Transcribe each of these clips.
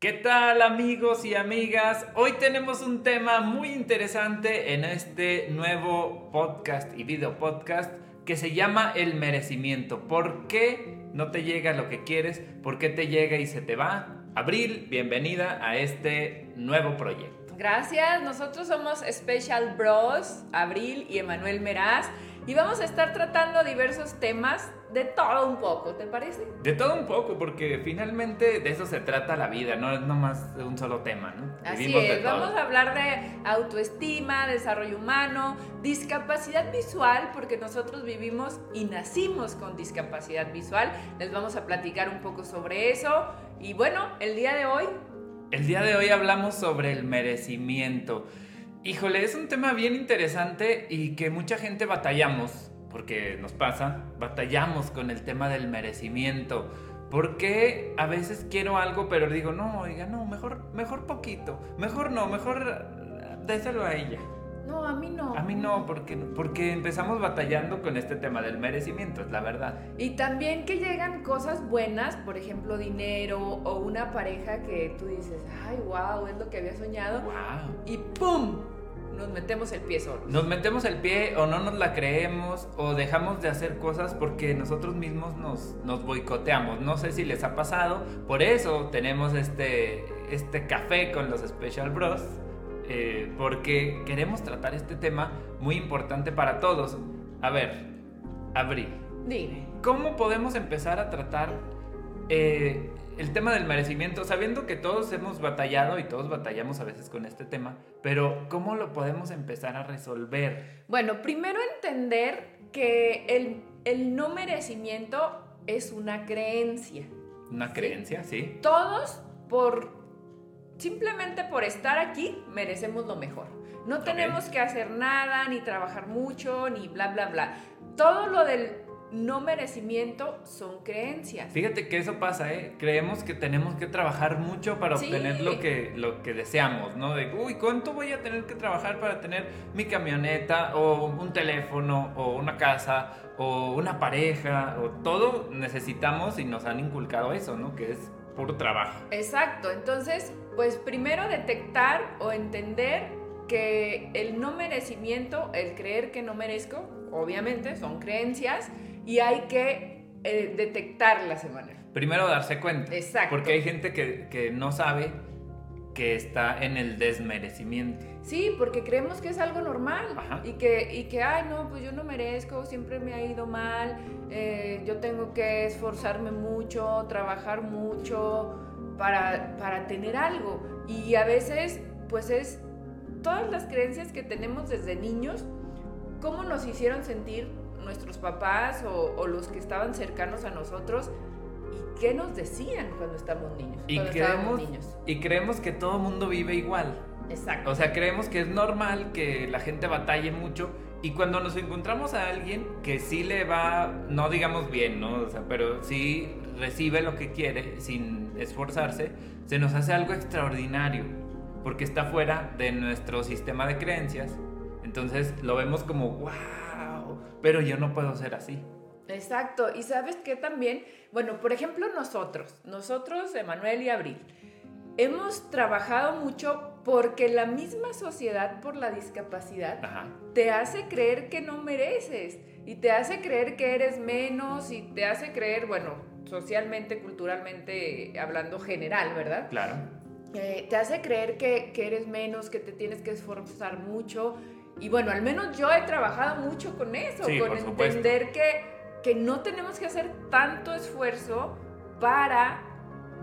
¿Qué tal amigos y amigas? Hoy tenemos un tema muy interesante en este nuevo podcast y video podcast que se llama el merecimiento. ¿Por qué no te llega lo que quieres? ¿Por qué te llega y se te va? Abril, bienvenida a este nuevo proyecto. Gracias, nosotros somos Special Bros, Abril y Emanuel Meraz, y vamos a estar tratando diversos temas de todo un poco, ¿te parece? De todo un poco, porque finalmente de eso se trata la vida, no es nomás un solo tema, ¿no? Así es, vamos a hablar de autoestima, desarrollo humano, discapacidad visual, porque nosotros vivimos y nacimos con discapacidad visual. Les vamos a platicar un poco sobre eso. Y bueno, el día de hoy... El día de hoy hablamos sobre el merecimiento. Híjole, es un tema bien interesante y que mucha gente batallamos, porque nos pasa, batallamos con el tema del merecimiento. Porque a veces quiero algo, pero digo, no, oiga, no, mejor, mejor poquito, mejor no, mejor déselo a ella. No, a mí no. A mí no, porque, porque empezamos batallando con este tema del merecimiento, es la verdad. Y también que llegan cosas buenas, por ejemplo, dinero o una pareja que tú dices, ay, wow, es lo que había soñado. Wow. Y ¡pum! Nos metemos el pie solos. Nos metemos el pie o no nos la creemos o dejamos de hacer cosas porque nosotros mismos nos, nos boicoteamos. No sé si les ha pasado. Por eso tenemos este, este café con los Special Bros. Eh, porque queremos tratar este tema muy importante para todos. A ver, Abril. Dime. ¿Cómo podemos empezar a tratar eh, el tema del merecimiento, sabiendo que todos hemos batallado y todos batallamos a veces con este tema, pero ¿cómo lo podemos empezar a resolver? Bueno, primero entender que el, el no merecimiento es una creencia. Una creencia, sí. Todos por simplemente por estar aquí merecemos lo mejor. No tenemos que hacer nada, ni trabajar mucho, ni bla, bla, bla. Todo lo del no merecimiento son creencias. Fíjate que eso pasa, ¿eh? Creemos que tenemos que trabajar mucho para obtener lo que, lo que deseamos, ¿no? De, uy, ¿cuánto voy a tener que trabajar para tener mi camioneta o un teléfono o una casa o una pareja o todo necesitamos y nos han inculcado eso, ¿no? Que es puro trabajo. Exacto, entonces, pues primero detectar o entender que el no merecimiento, el creer que no merezco, obviamente son creencias y hay que eh, detectarlas, Emanuel. Primero darse cuenta. Exacto. Porque hay gente que, que no sabe que está en el desmerecimiento. Sí, porque creemos que es algo normal Ajá. y que, y que, ay, no, pues yo no merezco, siempre me ha ido mal, eh, yo tengo que esforzarme mucho, trabajar mucho para, para tener algo. Y a veces, pues es todas las creencias que tenemos desde niños, cómo nos hicieron sentir nuestros papás o, o, los que estaban cercanos a nosotros y qué nos decían cuando estábamos niños. Y, creemos, niños. y creemos que todo mundo vive igual. Exacto. O sea, creemos que es normal que la gente batalle mucho y cuando nos encontramos a alguien que sí le va, no digamos bien, ¿no? O sea, pero sí recibe lo que quiere sin esforzarse, se nos hace algo extraordinario porque está fuera de nuestro sistema de creencias. Entonces lo vemos como, wow, pero yo no puedo ser así. Exacto, y sabes que también, bueno, por ejemplo nosotros, nosotros, Emanuel y Abril, hemos trabajado mucho porque la misma sociedad por la discapacidad Ajá. te hace creer que no mereces y te hace creer que eres menos y te hace creer, bueno, socialmente, culturalmente, hablando general, ¿verdad? Claro. Eh, te hace creer que, que eres menos, que te tienes que esforzar mucho. Y bueno, al menos yo he trabajado mucho con eso, Sí, con entender que, que no tenemos que hacer tanto esfuerzo para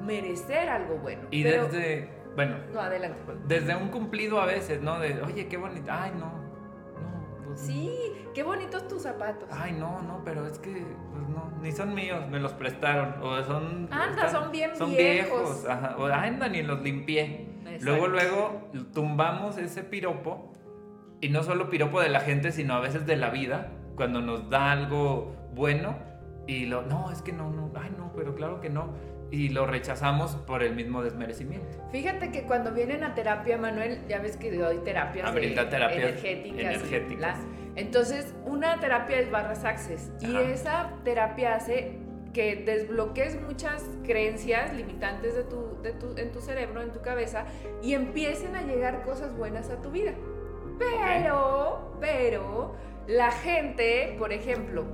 merecer algo bueno. Y Pero- desde, bueno, No, adelante. desde un cumplido a veces, ¿no? De, oye, qué bonito. Ay, no. Sí, qué bonitos tus zapatos. Ay, no, no, pero es que, pues no, ni son míos, me los prestaron. O son. Anda, son bien Son viejos. viejos. Ajá. O andan y los limpié. Exacto. Luego, luego tumbamos ese piropo. Y no solo piropo de la gente, sino a veces de la vida. Cuando nos da algo bueno. Y lo, no, es que no, no, ay, no, pero claro que no. Y lo rechazamos por el mismo desmerecimiento. Fíjate que cuando vienen a terapia, Manuel, ya ves que doy terapias Abril de- terapias energéticas. y energéticas. Entonces, una terapia es barras access y Ajá. esa terapia hace que desbloquees muchas creencias limitantes de tu, de tu, en tu cerebro, en tu cabeza, y empiecen a llegar cosas buenas a tu vida. Pero, pero, la gente, por ejemplo,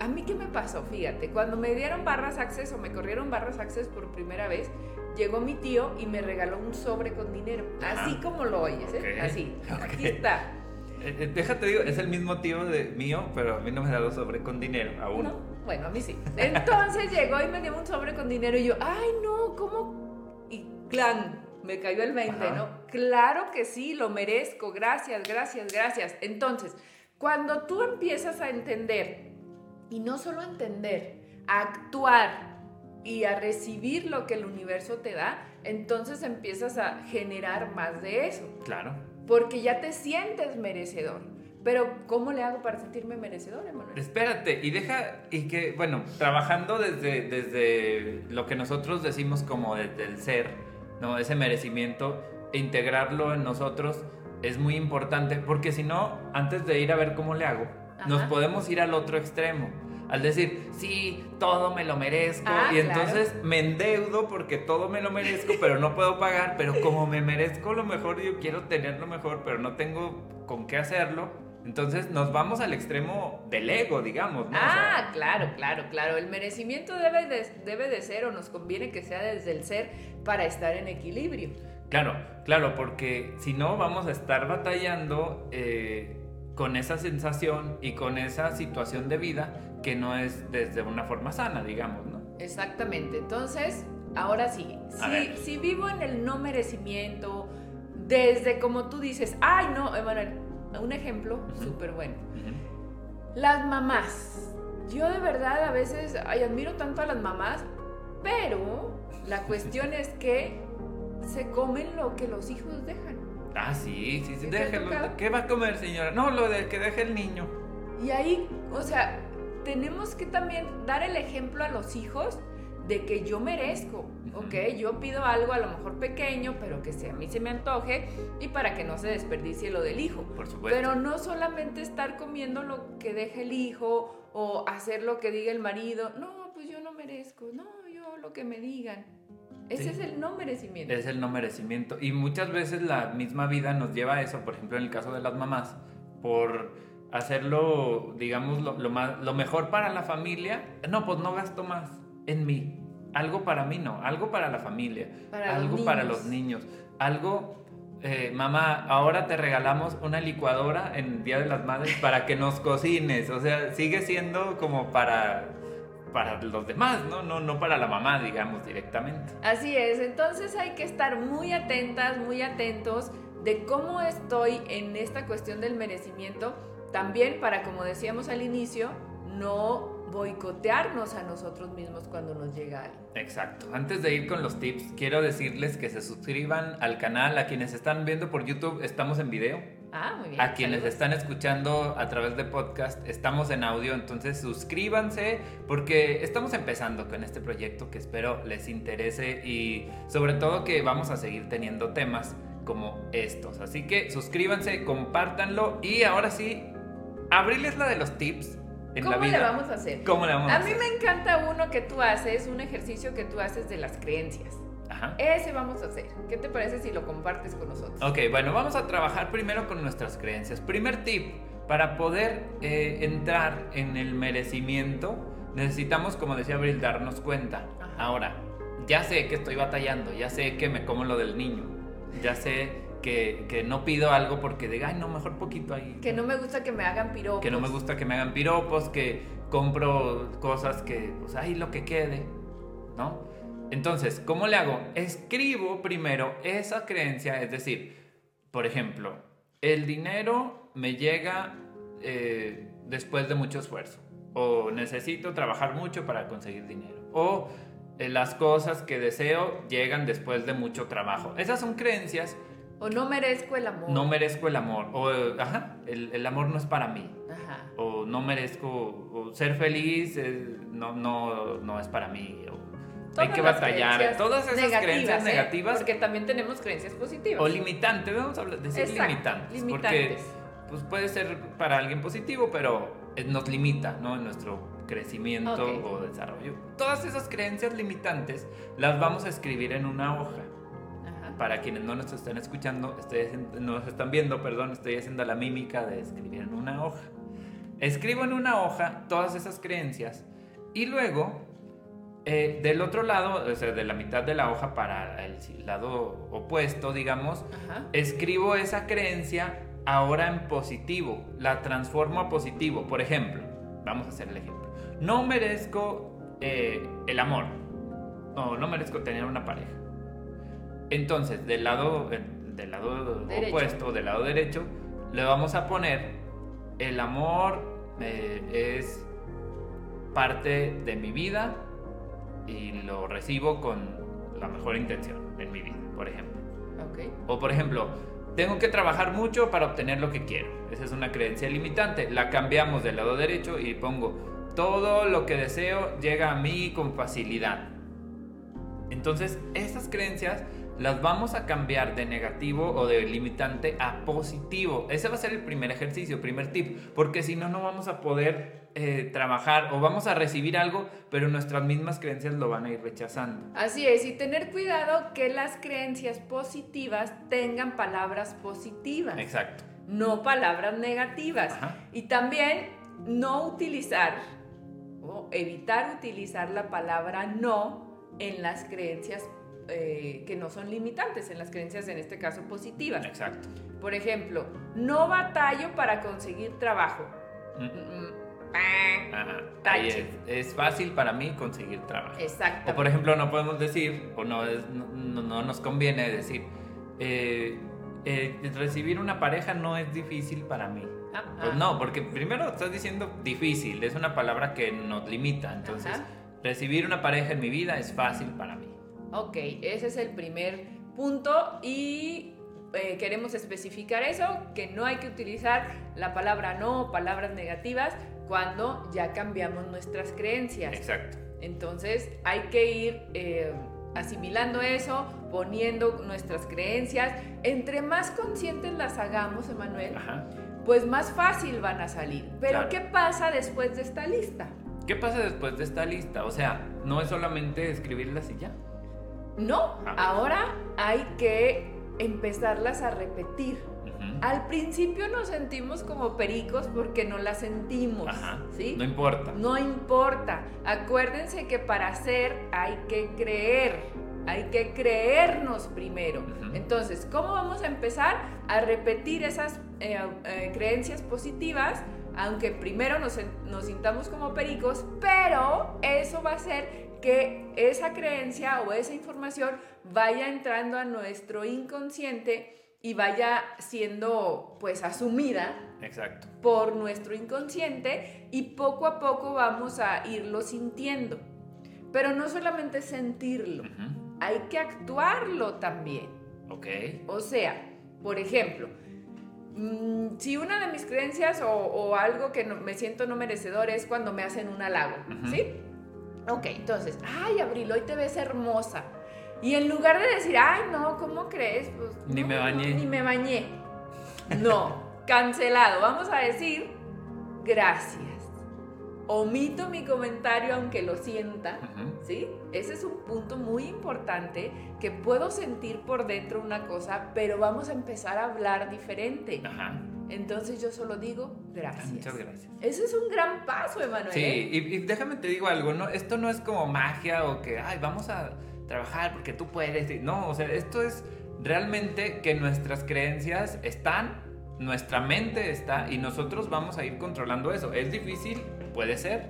a mí qué me pasó, fíjate, cuando me dieron barras access o me corrieron barras access por primera vez, llegó mi tío y me regaló un sobre con dinero, así como lo oyes, ¿eh? Así, aquí está. Eh, eh, déjate digo, es el mismo tío de mío, pero a mí no me dado sobre con dinero aún. ¿No? Bueno, a mí sí. Entonces llegó y me dio un sobre con dinero y yo, ay no, ¿cómo? Y clan, me cayó el 20, ¿no? Claro que sí, lo merezco, gracias, gracias, gracias. Entonces, cuando tú empiezas a entender, y no solo entender, a actuar y a recibir lo que el universo te da, entonces empiezas a generar más de eso. Claro. Porque ya te sientes merecedor. Pero, ¿cómo le hago para sentirme merecedor, Emanuel? Espérate, y deja, y que, bueno, trabajando desde, desde lo que nosotros decimos como desde el ser, ¿no? Ese merecimiento, integrarlo en nosotros es muy importante, porque si no, antes de ir a ver cómo le hago, nos podemos ir al otro extremo. Al decir, sí, todo me lo merezco. Ah, y entonces me endeudo porque todo me lo merezco, pero no puedo pagar. Pero como me merezco lo mejor, yo quiero tener lo mejor, pero no tengo con qué hacerlo. Entonces nos vamos al extremo del ego, digamos. ¿no? Ah, claro, claro, claro. El merecimiento debe de, debe de ser o nos conviene que sea desde el ser para estar en equilibrio. Claro, claro, porque si no vamos a estar batallando eh, con esa sensación y con esa situación de vida que no es desde una forma sana, digamos, ¿no? Exactamente. Entonces, ahora sí, si, si vivo en el no merecimiento, desde como tú dices, ay no, Emanuel, un ejemplo súper bueno. Las mamás. Yo de verdad a veces, ay, admiro tanto a las mamás, pero la cuestión es que se comen lo que los hijos dejan. Ah, sí, sí, sí, déjelo. ¿Qué va a comer, señora? No, lo de que deje el niño. Y ahí, o sea, tenemos que también dar el ejemplo a los hijos de que yo merezco, ¿ok? Yo pido algo a lo mejor pequeño, pero que a mí se me antoje y para que no se desperdicie lo del hijo. Por supuesto. Pero no solamente estar comiendo lo que deje el hijo o hacer lo que diga el marido. No, pues yo no merezco. No, yo lo que me digan. Ese es el no merecimiento. Es el no merecimiento. Y muchas veces la misma vida nos lleva a eso, por ejemplo, en el caso de las mamás, por hacerlo, digamos, lo, lo, más, lo mejor para la familia. No, pues no gasto más en mí. Algo para mí no, algo para la familia, Para algo los para los niños, algo, eh, mamá, ahora te regalamos una licuadora en Día de las Madres para que nos cocines, o sea, sigue siendo como para, para los demás, ¿no? No, no para la mamá, digamos, directamente. Así es, entonces hay que estar muy atentas, muy atentos de cómo estoy en esta cuestión del merecimiento, también para, como decíamos al inicio, no boicotearnos a nosotros mismos cuando nos llega algo. Exacto. Antes de ir con los tips, quiero decirles que se suscriban al canal. A quienes están viendo por YouTube, estamos en video. Ah, muy bien. A quienes saludos. están escuchando a través de podcast, estamos en audio, entonces suscríbanse porque estamos empezando con este proyecto que espero les interese y sobre todo que vamos a seguir teniendo temas como estos. Así que suscríbanse, compártanlo y ahora sí, abrirles la de los tips en ¿Cómo la vida. le vamos a hacer? ¿Cómo le vamos a, A mí me encanta uno que tú haces, un ejercicio que tú haces de las creencias. Ajá. Ese vamos a hacer. ¿Qué te parece si lo compartes con nosotros? Ok, bueno, vamos a trabajar primero con nuestras creencias. Primer tip, para poder eh, entrar en el merecimiento, necesitamos, como decía Abril, darnos cuenta. Ajá. Ahora, ya sé que estoy batallando, ya sé que me como lo del niño, ya sé que, que no pido algo porque diga, ay, no, mejor poquito ahí. Que no me gusta que me hagan piropos. Que no me gusta que me hagan piropos, que compro cosas que, pues, ahí lo que quede, ¿no? Entonces, ¿cómo le hago? Escribo primero esa creencia, es decir, por ejemplo, el dinero me llega eh, después de mucho esfuerzo, o necesito trabajar mucho para conseguir dinero, o eh, las cosas que deseo llegan después de mucho trabajo. Esas son creencias, O no merezco el amor. no merezco el amor, o, ajá, el- el amor no es para mí Ajá. o no merezco o ser feliz eh, no, no, no es para mí o hay Todas que las batallar todas esas creencias ¿eh? negativas Porque también tenemos creencias positivas. o limitantes vamos a decir Exacto, limitantes, limitantes. porque pues puede ser para alguien positivo pero eh, nos limita no en nuestro crecimiento Ok. o desarrollo. Todas esas creencias limitantes las vamos a escribir en una hoja. Ajá. Para quienes no nos están escuchando, no nos están viendo, perdón, estoy haciendo la mímica de escribir en una hoja. Escribo en una hoja todas esas creencias y luego eh, del otro lado, o sea, de la mitad de la hoja para el lado opuesto, digamos, Ajá. escribo esa creencia ahora en positivo, la transformo a positivo. Por ejemplo, vamos a hacer el ejemplo. No merezco eh, el amor. No, no merezco tener una pareja. Entonces, del lado, eh, del lado Derecho. opuesto, del lado derecho, le vamos a poner el amor eh, es parte de mi vida y lo recibo con la mejor intención en mi vida, por ejemplo. Ok. O por ejemplo, tengo que trabajar mucho para obtener lo que quiero. Esa es una creencia limitante. La cambiamos del lado derecho y pongo, todo lo que deseo llega a mí con facilidad. Entonces, esas creencias las vamos a cambiar de negativo o de limitante a positivo. Ese va a ser el primer ejercicio, primer tip, porque si no, no vamos a poder eh, trabajar o vamos a recibir algo, pero nuestras mismas creencias lo van a ir rechazando. Así es, y tener cuidado que las creencias positivas tengan palabras positivas, Exacto. no palabras negativas. Ajá. Y también no utilizar o evitar utilizar la palabra no en las creencias eh, que no son limitantes, en las creencias en este caso positivas. Exacto. Por ejemplo, no batallo para conseguir trabajo. Mm. Ah. Ahí es, es fácil para mí conseguir trabajo. Exacto. O por ejemplo, no podemos decir, o no, es- no, no- no nos conviene decir, eh, eh, recibir una pareja no es difícil para mí. Ah, Pues ah. no, porque primero estás diciendo difícil, es una palabra que nos limita. Entonces, Ajá. recibir una pareja en mi vida es fácil para mí. Ok, ese es el primer punto y eh, queremos especificar eso, que no hay que utilizar la palabra no o palabras negativas cuando ya cambiamos nuestras creencias. Exacto. Entonces hay que ir eh, asimilando eso, poniendo nuestras creencias. Entre más conscientes las hagamos, Emanuel, Ajá. pues más fácil van a salir. Pero Claro. ¿qué pasa después de esta lista? ¿Qué pasa después de esta lista? O sea, no es solamente escribirlas y ya. No, A ver. ahora hay que empezarlas a repetir. Al principio nos sentimos como pericos porque no las sentimos, Ajá. ¿sí? No importa. No importa. Acuérdense que para hacer hay que creer. Hay que creernos primero. Entonces, ¿cómo vamos a empezar a repetir esas eh, eh, creencias positivas? Aunque primero nos, nos sintamos como pericos, pero eso va a hacer que esa creencia o esa información vaya entrando a nuestro inconsciente y vaya siendo pues asumida Exacto. por nuestro inconsciente y poco a poco vamos a irlo sintiendo. Pero no solamente sentirlo, hay que actuarlo también. Ok. O sea, por ejemplo, mm, si una de mis creencias o, o algo que no- me siento no merecedor es cuando me hacen un halago. ¿sí? Ok, entonces, ay, Abril, hoy te ves hermosa. Y en lugar de decir, ay, no, ¿cómo crees? Pues, Ni no, me no, bañé. ni me bañé. No, cancelado. Vamos a decir, gracias. Omito mi comentario aunque lo sienta. ¿Sí? Ese es un punto muy importante que puedo sentir por dentro una cosa, pero vamos a empezar a hablar diferente. Ajá. Entonces yo solo digo gracias. Muchas gracias. Ese es un gran paso, Emanuel. Sí, y, y déjame te digo algo, ¿no? Esto no es como magia o que, ay, vamos a trabajar porque tú puedes. No, o sea, esto es realmente que nuestras creencias están, nuestra mente está y nosotros vamos a ir controlando eso. Es difícil, puede ser,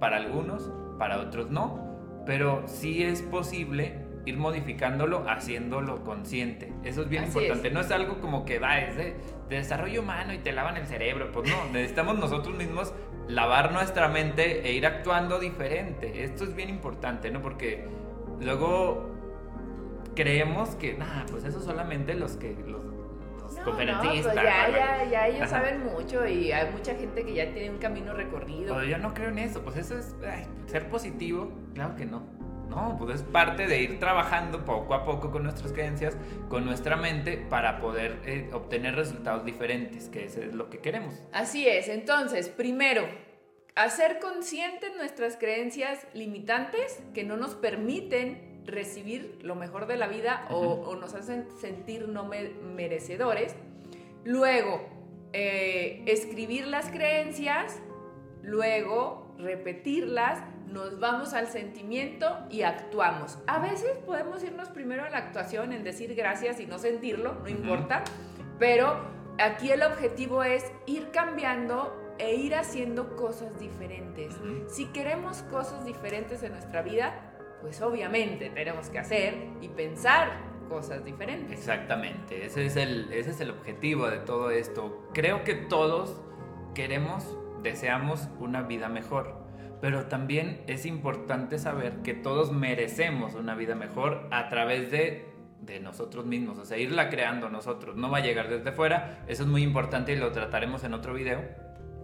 para algunos, para otros no, pero sí es posible ir modificándolo, haciéndolo consciente. Eso es bien Así importante. es. No es algo como que va, es de, de desarrollo humano y te lavan el cerebro. Pues no, necesitamos nosotros mismos lavar nuestra mente e ir actuando diferente. Esto es bien importante, ¿no? Porque luego creemos que, nah, pues eso solamente los que los, los No, conferencistas. no, pues ya, ya, ya ellos Ajá. saben mucho y hay mucha gente que ya tiene un camino recorrido. Pero yo no creo en eso, pues eso es ay, ser positivo, claro que no. No, pues es parte de ir trabajando poco a poco con nuestras creencias, con nuestra mente, para poder eh, obtener resultados diferentes, que eso es lo que queremos. Así es, entonces, primero, hacer conscientes nuestras creencias limitantes que no nos permiten recibir lo mejor de la vida o, nos hacen sentir no merecedores. Luego, eh, escribir las creencias, luego repetirlas, nos vamos al sentimiento y actuamos. A veces podemos irnos primero a la actuación en decir gracias y no sentirlo, no importa, pero aquí el objetivo es ir cambiando e ir haciendo cosas diferentes. Si queremos cosas diferentes en nuestra vida, pues obviamente tenemos que hacer y pensar cosas diferentes. Exactamente, ese es el, ese es el objetivo de todo esto. Creo que todos queremos, deseamos una vida mejor, pero también es importante saber que todos merecemos una vida mejor a través de de nosotros mismos, o sea, irla creando nosotros, no va a llegar desde fuera, eso es muy importante y lo trataremos en otro video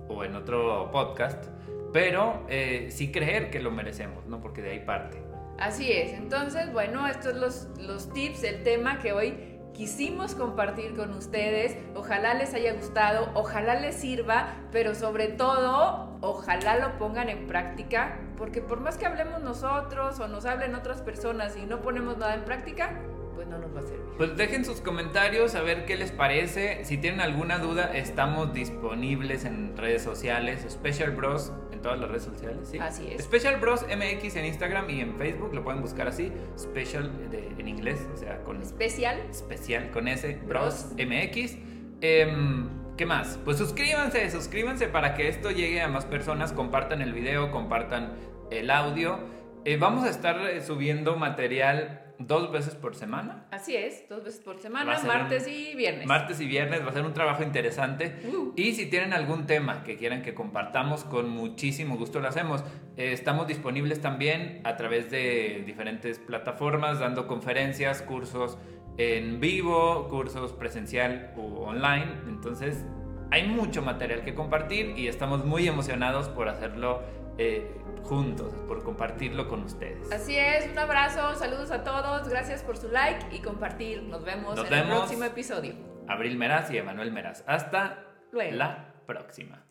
o en otro podcast, pero eh, sí creer que lo merecemos, ¿no? Porque de ahí parte. Así es, entonces, bueno, estos los, los tips, el tema que hoy quisimos compartir con ustedes. Ojalá les haya gustado, ojalá les sirva, pero sobre todo, ojalá lo pongan en práctica, porque por más que hablemos nosotros o nos hablen otras personas y no ponemos nada en práctica, pues no nos va a servir. Pues dejen sus comentarios a ver qué les parece. Si tienen alguna duda, estamos disponibles en redes sociales, Special Bros en todas las redes sociales, ¿sí? Así es. Special Bros MX en Instagram y en Facebook, lo pueden buscar así, Special en inglés, o sea, con... Especial. Especial, con S, Bros, MX. Em, ¿Qué más? Pues suscríbanse, suscríbanse para que esto llegue a más personas, compartan el video, compartan el audio. Eh, vamos a estar eh, subiendo material dos veces por semana. Así es, dos veces por semana, martes y viernes. Martes y viernes va a ser un trabajo interesante. Uh. Y si tienen algún tema que quieran que compartamos, con muchísimo gusto lo hacemos. Eh, estamos disponibles también a través de diferentes plataformas, dando conferencias, cursos en vivo, cursos presencial u online. Entonces, hay mucho material que compartir y estamos muy emocionados por hacerlo eh, juntos, por compartirlo con ustedes. Así es, un abrazo, saludos a todos, gracias por su like y compartir. Nos vemos en el próximo episodio. Abril Meraz y Emanuel Meraz. Hasta la próxima.